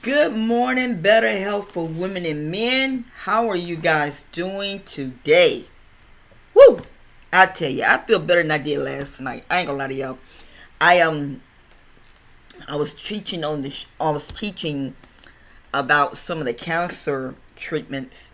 Good morning, better health for women and men. How are you guys doing today? Woo! I tell you, I feel better than I did last night. I ain't gonna lie to y'all. I um, I was teaching on the, I was teaching about some of the cancer treatments,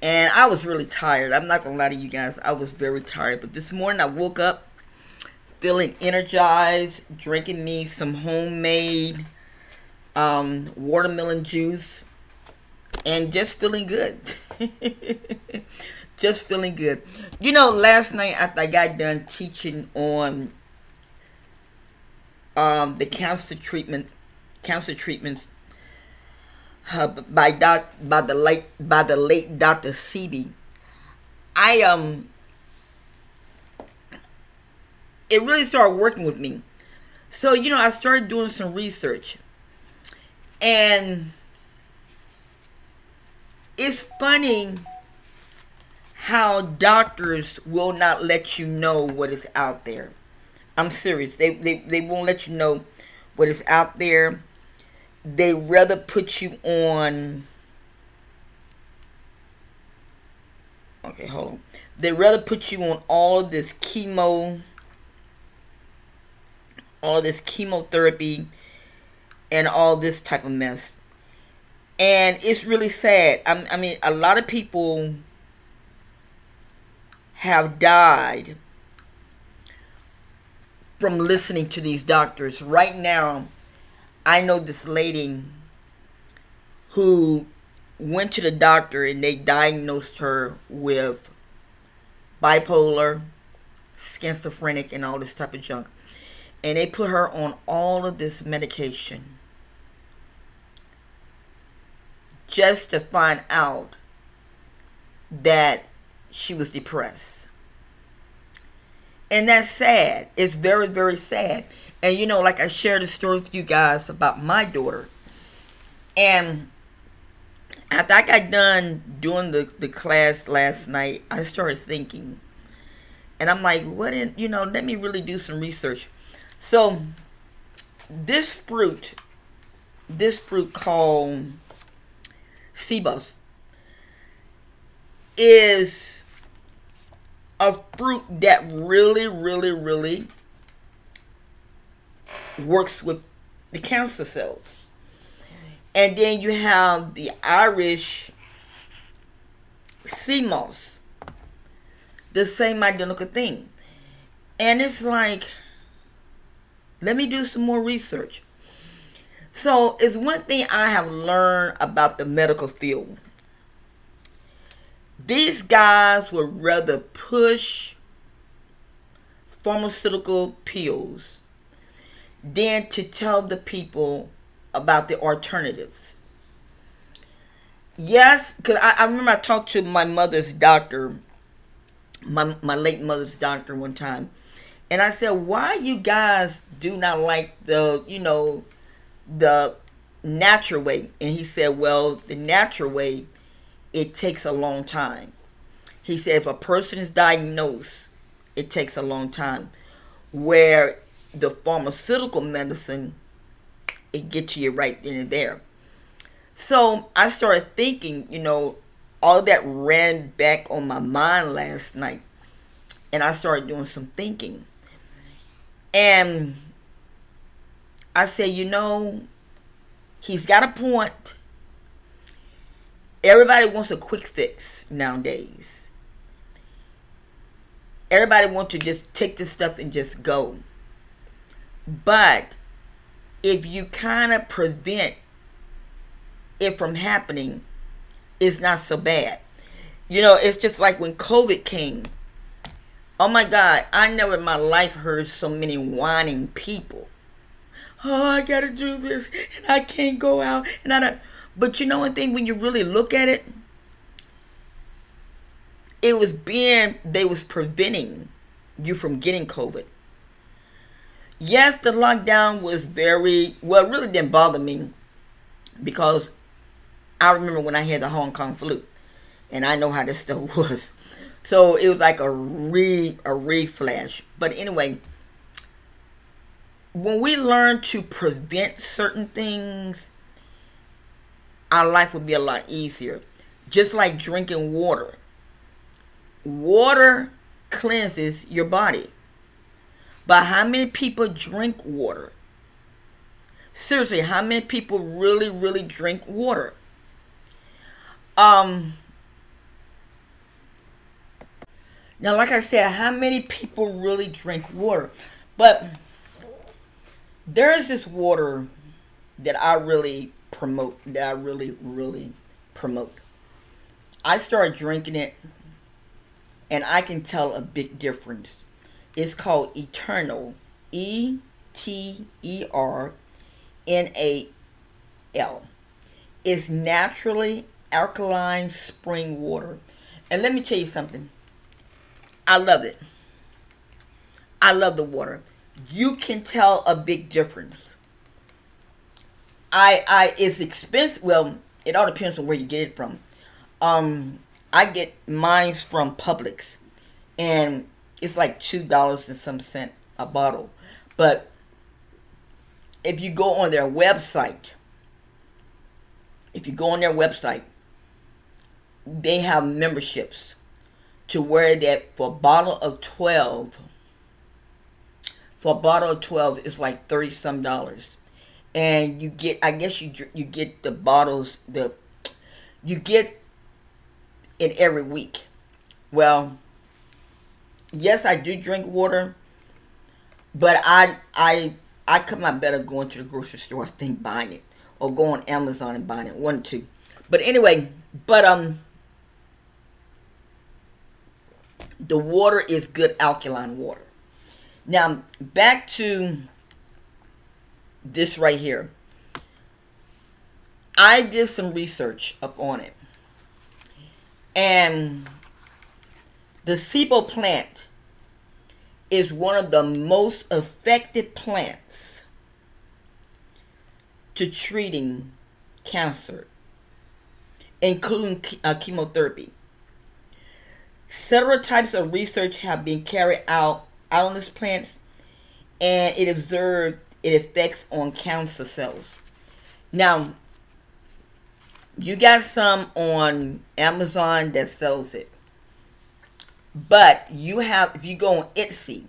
and I was really tired. I'm not gonna lie to you guys. I was very tired. But this morning I woke up feeling energized, drinking me some homemade um, watermelon juice, and just feeling good. just feeling good. You know, last night after I got done teaching on um, the cancer treatment, cancer treatments uh, by doc, by the late by the late Dr. Sebi, I um, it really started working with me. So you know, I started doing some research. And it's funny how doctors will not let you know what is out there. I'm serious. They, they, they won't let you know what is out there. They rather put you on. Okay, hold on. They rather put you on all of this chemo, all of this chemotherapy and all this type of mess. And it's really sad. I, mean, a lot of people have died from listening to these doctors. Right now, I know this lady who went to the doctor and they diagnosed her with bipolar, schizophrenic, and all this type of junk. And they put her on all of this medication just to find out that she was depressed. And that's sad. It's very, very sad. And you know, like I shared a story with you guys about my daughter. And after I got done doing the, the class last night, I started thinking. And I'm like, what in, you know, let me really do some research. So, this fruit, this fruit called cibos is a fruit that really, really, really works with the cancer cells. And then you have the Irish sea moss. The same identical thing. And it's like, let me do some more research. So it's one thing I have learned about the medical field. These guys would rather push pharmaceutical pills than to tell the people about the alternatives. Yes, because I, I remember I talked to my mother's doctor, my, my late mother's doctor one time, and I said, why you guys do not like the, you know, the natural way. And he said, well, the natural way, it takes a long time. He said, if a person is diagnosed, it takes a long time. Where the pharmaceutical medicine, it gets you right then and there. So I started thinking, you know, all that ran back on my mind last night. And I started doing some thinking. And I say, you know, he's got a point. Everybody wants a quick fix nowadays. Everybody wants to just take this stuff and just go. But if you kind of prevent it from happening, it's not so bad. You know, it's just like when COVID came. Oh my God, I never in my life heard so many whining people oh, I gotta do this, and I can't go out, and I don't. But you know one thing, when you really look at it, it was being they was preventing you from getting COVID. Yes, the lockdown was very well. Really didn't bother me because I remember when I had the Hong Kong flu, and I know how this stuff was. So it was like a re a reflash. But anyway, when we learn to prevent certain things, our life would be a lot easier. Just like drinking water. Water cleanses your body. But how many people drink water? Seriously, how many people really, really drink water? Um, now, like I said, how many people really drink water? But there is this water that I really promote, that I really, really promote. I started drinking it, and I can tell a big difference. It's called Eternal, E T E R N A L. It's naturally alkaline spring water. And let me tell you something. I love it. I love the water. You can tell a big difference. I I it's expensive. Well, it all depends on where you get it from. Um, I get mine from Publix, and it's like two dollars and some cent a bottle. But if you go on their website, if you go on their website, they have memberships to where that for a bottle of 12 for a bottle of 12 it's like 30 some dollars. And you get i guess you you get the bottles the you get it every week. Well yes i do drink water but i i i come out better going to the grocery store i think buying it or go on amazon and buying it one or two. But anyway but um the water is good alkaline water. Now, back to this right here. I did some research up on it. And the ceiba plant is one of the most effective plants to treating cancer, including uh, chemotherapy. Several types of research have been carried out, out on these plants, and it observed its effects on cancer cells. Now, you got some on Amazon that sells it. But you have if you go on Etsy,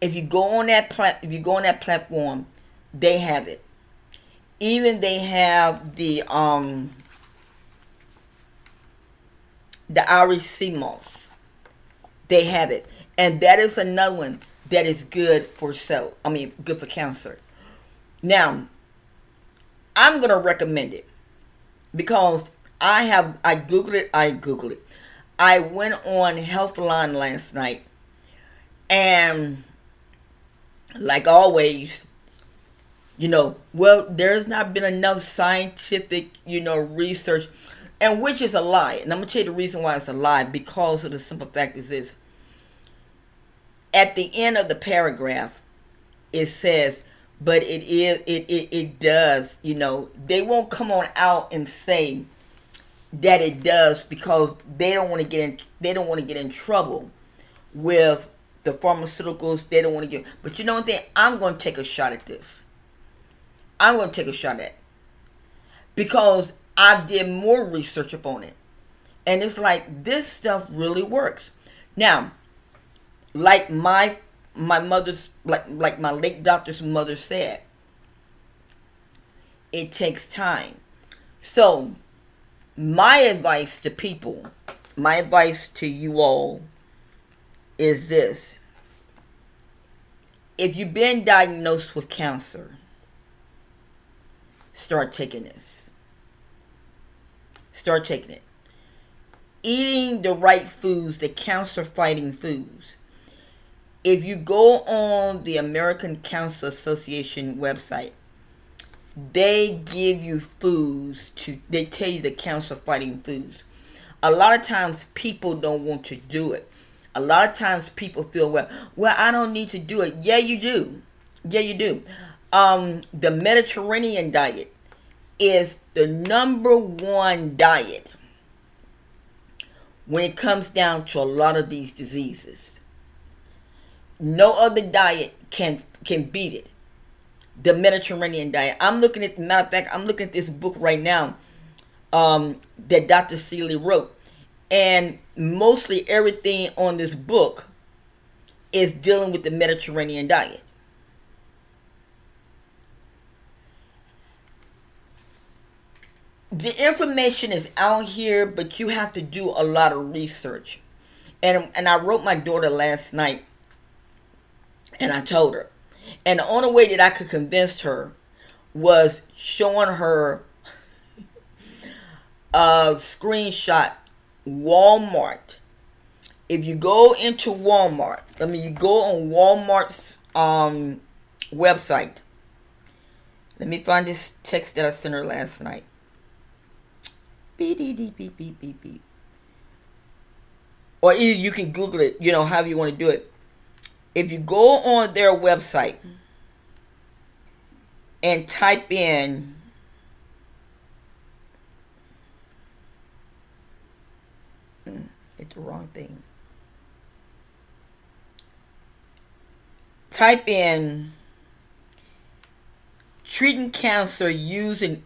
if you go on that plat if you go on that platform, they have it. Even they have the um the Irish sea moss. They have it. And that is another one that is good for cell. I mean, good for cancer. Now, I'm going to recommend it because I have, I Googled it, I Googled it. I went on Healthline last night and like always, you know, well, there's not been enough scientific, you know, research and which is a lie. And I'm gonna tell you the reason why it's a lie because of the simple fact is this. At the end of the paragraph, it says, but it is it, it it does, you know, they won't come on out and say that it does because they don't want to get in they don't want to get in trouble with the pharmaceuticals. They don't want to get but you know what thing? I'm gonna take a shot at this. I'm gonna take a shot at. Because I did more research upon it. And it's like this stuff really works. Now, like my my mother's like like my late doctor's mother said, it takes time. So, my advice to people, my advice to you all is this. If you've been diagnosed with cancer, start taking this Start taking it. Eating the right foods, the cancer fighting foods. If you go on the American Cancer Association website, they give you foods to they tell you the cancer fighting foods. A lot of times people don't want to do it. A lot of times people feel well, well I don't need to do it. Yeah, you do. Yeah, you do. Um, the Mediterranean diet is the number one diet when it comes down to a lot of these diseases. No other diet can can beat it. the Mediterranean diet. I'm looking at, matter of fact, I'm looking at this book right now um, that Dr. Seeley wrote. And mostly everything on this book is dealing with the Mediterranean diet. The information is out here, but you have to do a lot of research. And, and I wrote my daughter last night and I told her. And the only way that I could convince her was showing her a screenshot Walmart. If you go into Walmart, I mean, you go on Walmart's um, website. Let me find this text that I sent her last night. Beep, beep, beep, beep, beep, beep. Or either you can Google it, you know, however you want to do it. If you go on their website and type in mm, It's the wrong thing. Type in treating cancer using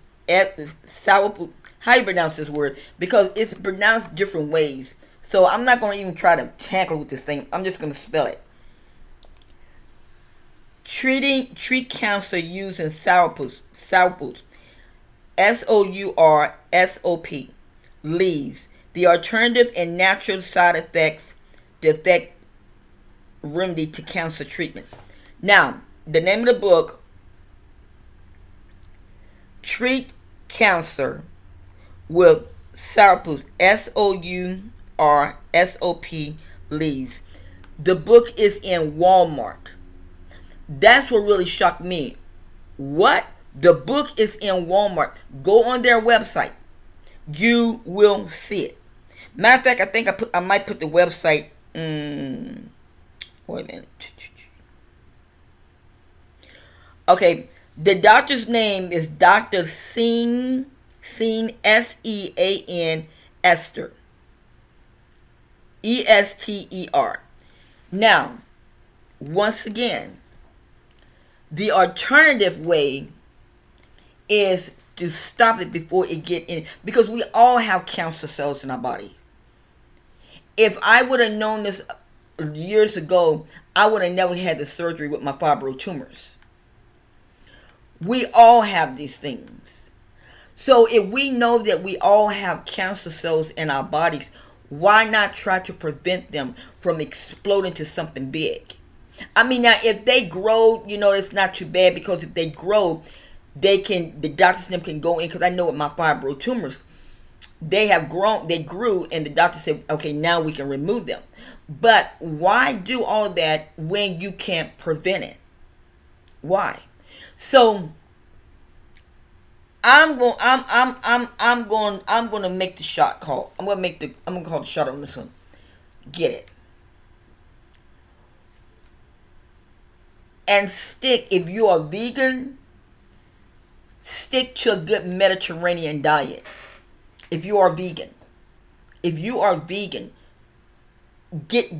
sour how you pronounce this word? Because it's pronounced different ways. So I'm not going to even try to tackle with this thing. I'm just going to spell it. Treating treat cancer using sourpuss, sourpuss, S O U R S O P, leaves the alternative and natural side effects, the effect remedy to cancer treatment. Now, the name of the book, Treat Cancer with Sourpuss, S O U R S O P leaves. The book is in Walmart. That's what really shocked me. What? The book is in Walmart. Go on their website. You will see it. Matter of fact, I think I put I might put the website. Mm, wait a minute. Okay, the doctor's name is Doctor Sean Sean S E A N Esther. E S T E R. Now, once again, the alternative way is to stop it before it get in because we all have cancer cells in our body if I would have known this years ago, I would have never had the surgery with my fibro tumors. We all have these things. So if we know that we all have cancer cells in our bodies, why not try to prevent them from exploding to something big? I mean, now if they grow, you know, it's not too bad because if they grow, they can, the doctors them can go in because I know with my fibro tumors, they have grown, they grew, and the doctor said, okay, now we can remove them. But why do all that when you can't prevent it? Why? So I'm going I'm I'm I'm I'm going I'm going to make the shot call. I'm going to make the I'm going to call the shot on this one. Get it. And stick if you are vegan, stick to a good Mediterranean diet if you are vegan. If you are vegan, get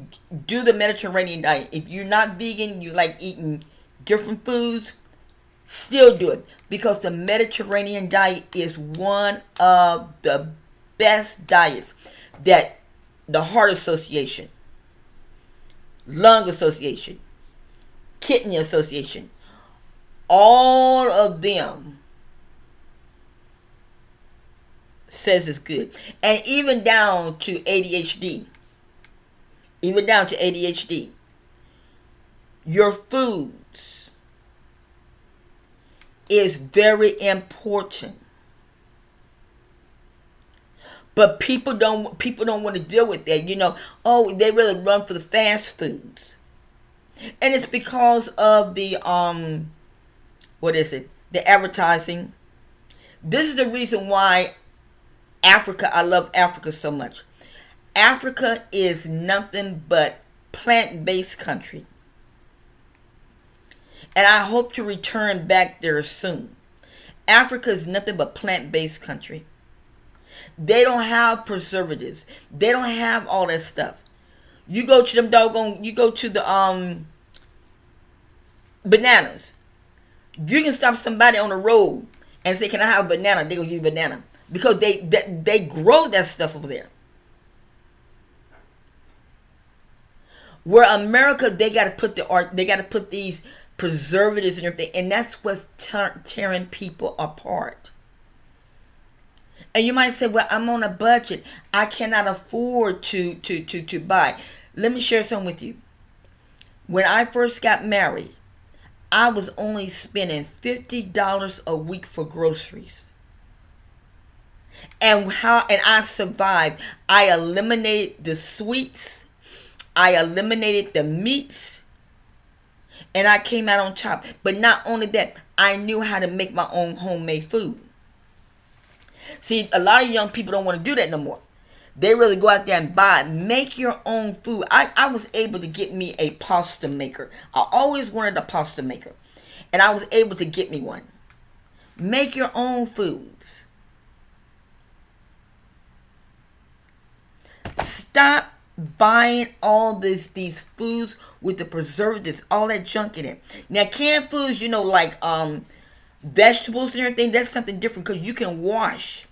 do the Mediterranean diet. If you're not vegan, you like eating different foods, still do it because the Mediterranean diet is one of the best diets that the Heart Association, Lung Association, Kidney Association, all of them says it's good. And even down to ADHD. Even down to ADHD. Your foods is very important. But people don't people don't want to deal with that. You know, oh, they really run for the fast foods. And it's because of the um what is it? The advertising. This is the reason why Africa, I love Africa so much. Africa is nothing but plant-based country. And I hope to return back there soon. Africa is nothing but plant-based country. They don't have preservatives. They don't have all that stuff. You go to them doggone, you go to the um bananas. You can stop somebody on the road and say, "Can I have a banana?" They gonna give you a banana because they they, they grow that stuff over there. Where America, they got to put the art, they got to put these preservatives and everything, and that's what's tearing people apart. And you might say, "Well, I'm on a budget. I cannot afford to to to to buy." Let me share something with you. When I first got married, I was only spending $50 a week for groceries. And how and I survived. I eliminated the sweets. I eliminated the meats. And I came out on top. But not only that, I knew how to make my own homemade food. See, a lot of young people don't want to do that no more. They really go out there and buy, make your own food. I, I was able to get me a pasta maker. I always wanted a pasta maker. And I was able to get me one. Make your own foods. Stop buying all this these foods with the preservatives, all that junk in it. Now canned foods, you know, like um vegetables and everything, that's something different because you can wash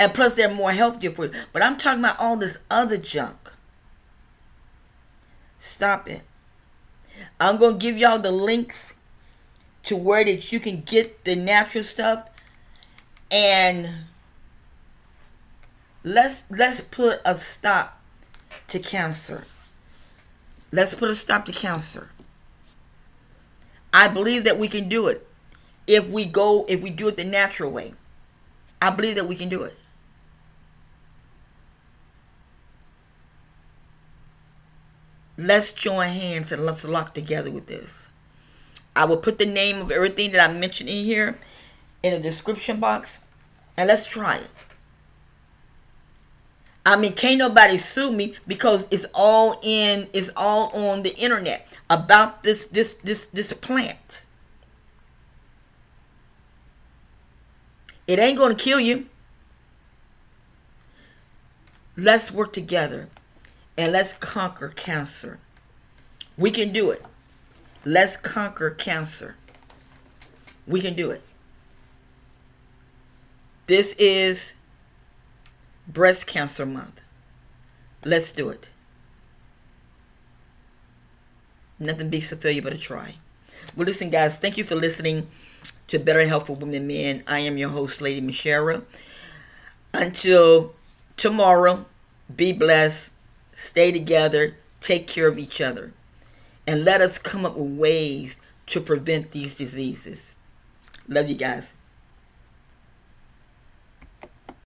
and plus, they're more healthier for you. But I'm talking about all this other junk. Stop it. I'm going to give y'all the links to where that you can get the natural stuff and let's let's put a stop to cancer. Let's put a stop to cancer. I believe that we can do it if we go if we do it the natural way. I believe that we can do it. Let's join hands and let's lock together with this. I will put the name of everything that I mentioned in here in the description box and let's try it. I mean, can't nobody sue me because it's all in, it's all on the internet about this, this, this, this plant. It ain't going to kill you. Let's work together and let's conquer cancer. We can do it. Let's conquer cancer. We can do it. This is Breast Cancer Month. Let's do it. Nothing beats a failure but a try. Well, listen, guys, thank you for listening to Better Health for Women and Men. I am your host, Lady Michelle. Until tomorrow, be blessed stay together, take care of each other, and let us come up with ways to prevent these diseases. Love you guys.